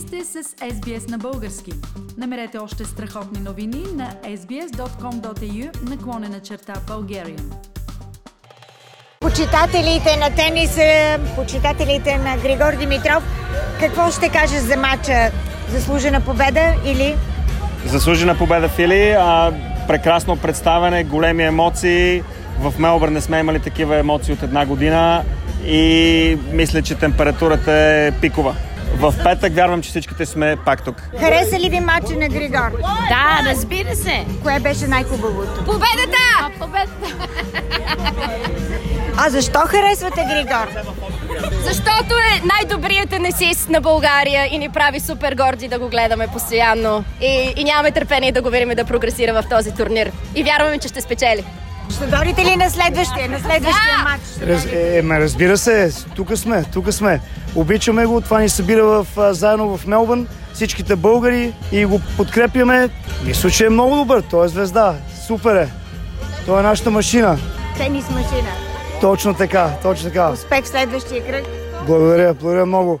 сте с SBS на български. Намерете още страхотни новини на sbs.com.au наклонена черта Bulgarian. Почитателите на тениса, почитателите на Григор Димитров, какво ще кажеш за матча? Заслужена победа или? Заслужена победа, Фили. А, прекрасно представяне, големи емоции. В Мелбърн не сме имали такива емоции от една година и мисля, че температурата е пикова. В петък вярвам, че всичките сме пак тук. Хареса ли ви матча на Григор? Да, разбира се. Кое беше най-хубавото? Победата! Победата! А защо харесвате Григор? Защото е най-добрият тенисист на България и ни прави супер горди да го гледаме постоянно. И, и нямаме търпение да го видим да прогресира в този турнир. И вярваме, че ще спечели. Ще дойдете ли на следващия, на следващия Да! матч? Раз, е, ме, разбира се, тук сме, тук сме. Обичаме го, това ни събира в, а, заедно в Мелбърн, всичките българи и го подкрепяме. Мисля, че е много добър, той е звезда, супер е. Той е нашата машина. Тенис машина. Точно така, точно така. Успех следващия кръг. Благодаря, благодаря много.